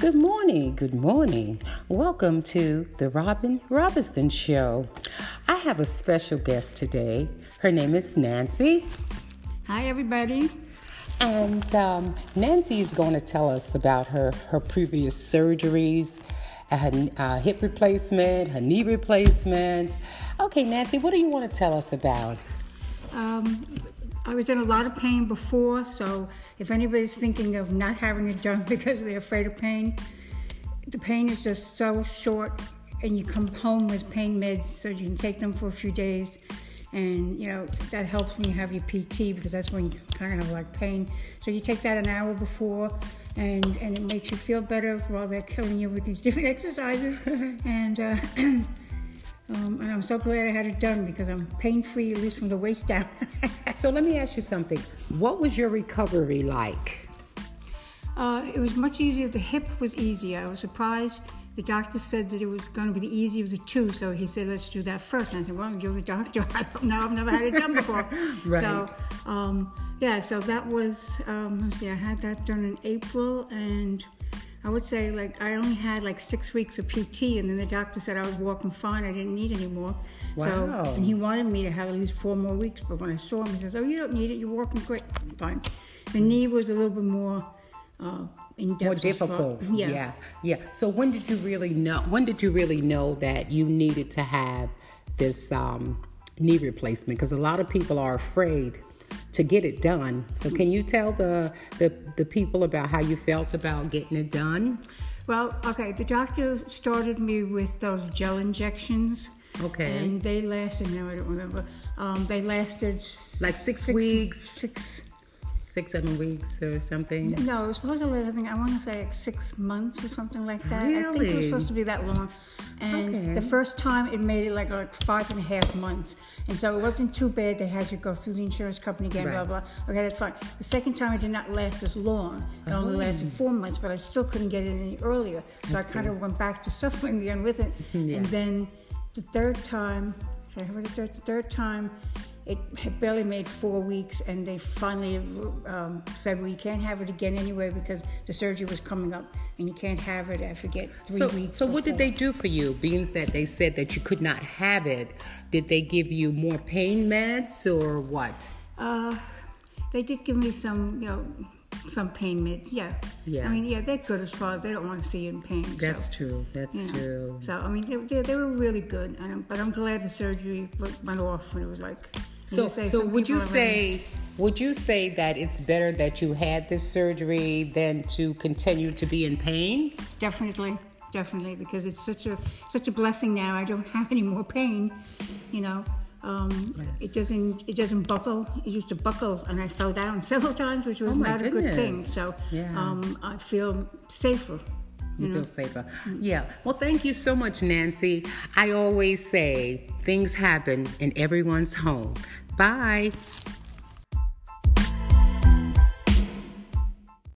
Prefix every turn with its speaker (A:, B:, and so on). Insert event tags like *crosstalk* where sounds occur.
A: Good morning, good morning. Welcome to the Robin Robinson Show. I have a special guest today. Her name is Nancy.
B: Hi, everybody.
A: And um, Nancy is going to tell us about her, her previous surgeries, her uh, hip replacement, her knee replacement. Okay, Nancy, what do you want to tell us about?
B: Um, I was in a lot of pain before, so if anybody's thinking of not having it done *laughs* because they're afraid of pain, the pain is just so short, and you come home with pain meds so you can take them for a few days. And you know that helps when you have your PT because that's when you kind of have like pain. So you take that an hour before, and and it makes you feel better while they're killing you with these *laughs* different exercises. *laughs* and uh, *clears throat* Um, and I'm so glad I had it done because I'm pain free, at least from the waist down. *laughs*
A: so let me ask you something. What was your recovery like?
B: Uh, it was much easier. The hip was easier. I was surprised. The doctor said that it was going to be the easier of the two, so he said, "Let's do that first. And I said, "Well, you're the doctor. *laughs* I don't know. I've never had it done before." *laughs*
A: right.
B: So, um, yeah. So that was. Um, let's see. I had that done in April, and I would say like I only had like six weeks of PT, and then the doctor said I was walking fine. I didn't need any more.
A: Wow.
B: So, and he wanted me to have at least four more weeks. But when I saw him, he says, "Oh, you don't need it. You're walking great, fine." The knee was a little bit more. Uh,
A: more difficult. Yeah. yeah, yeah. So when did you really know? When did you really know that you needed to have this um, knee replacement? Because a lot of people are afraid to get it done. So can you tell the, the, the people about how you felt about getting it done?
B: Well, okay, the doctor started me with those gel injections.
A: Okay.
B: And they lasted, now I don't remember, um, they lasted
A: like six, six weeks.
B: Six
A: six, seven weeks or something?
B: No, it was supposed to last, I think, I want to say like six months or something like that.
A: Really?
B: I think it was supposed to be that long. And
A: okay.
B: the first time it made it like, like five and a half months. And so it wasn't too bad. They had to go through the insurance company again, right. blah, blah. Okay, that's fine. The second time it did not last as long. It oh. only lasted four months, but I still couldn't get it any earlier. So I, I kind of went back to *laughs* suffering again with it. *laughs* yeah. And then the third time, the third, the third time, it barely made four weeks, and they finally um, said, "Well, you can't have it again anyway because the surgery was coming up, and you can't have it." I forget three
A: so,
B: weeks.
A: So, before. what did they do for you? Being that they said that you could not have it, did they give you more pain meds or what?
B: Uh, they did give me some, you know, some pain meds. Yeah.
A: Yeah.
B: I mean, yeah, they're good as far as they don't want to see you in pain.
A: That's
B: so,
A: true. That's
B: you know.
A: true.
B: So I mean, they, they, they were really good, and, but I'm glad the surgery went off when it was like
A: so, so would you say would you say that it's better that you had this surgery than to continue to be in pain?
B: Definitely, definitely, because it's such a such a blessing now. I don't *laughs* have any more pain, you know. Um, yes. It doesn't it doesn't buckle. It used to buckle, and I fell down *laughs* several times, which was
A: oh
B: not
A: goodness.
B: a good thing. So
A: yeah.
B: um, I feel safer.
A: You, you feel mm. safer. Mm. Yeah. Well, thank you so much, Nancy. I always say things happen in everyone's home. Bye.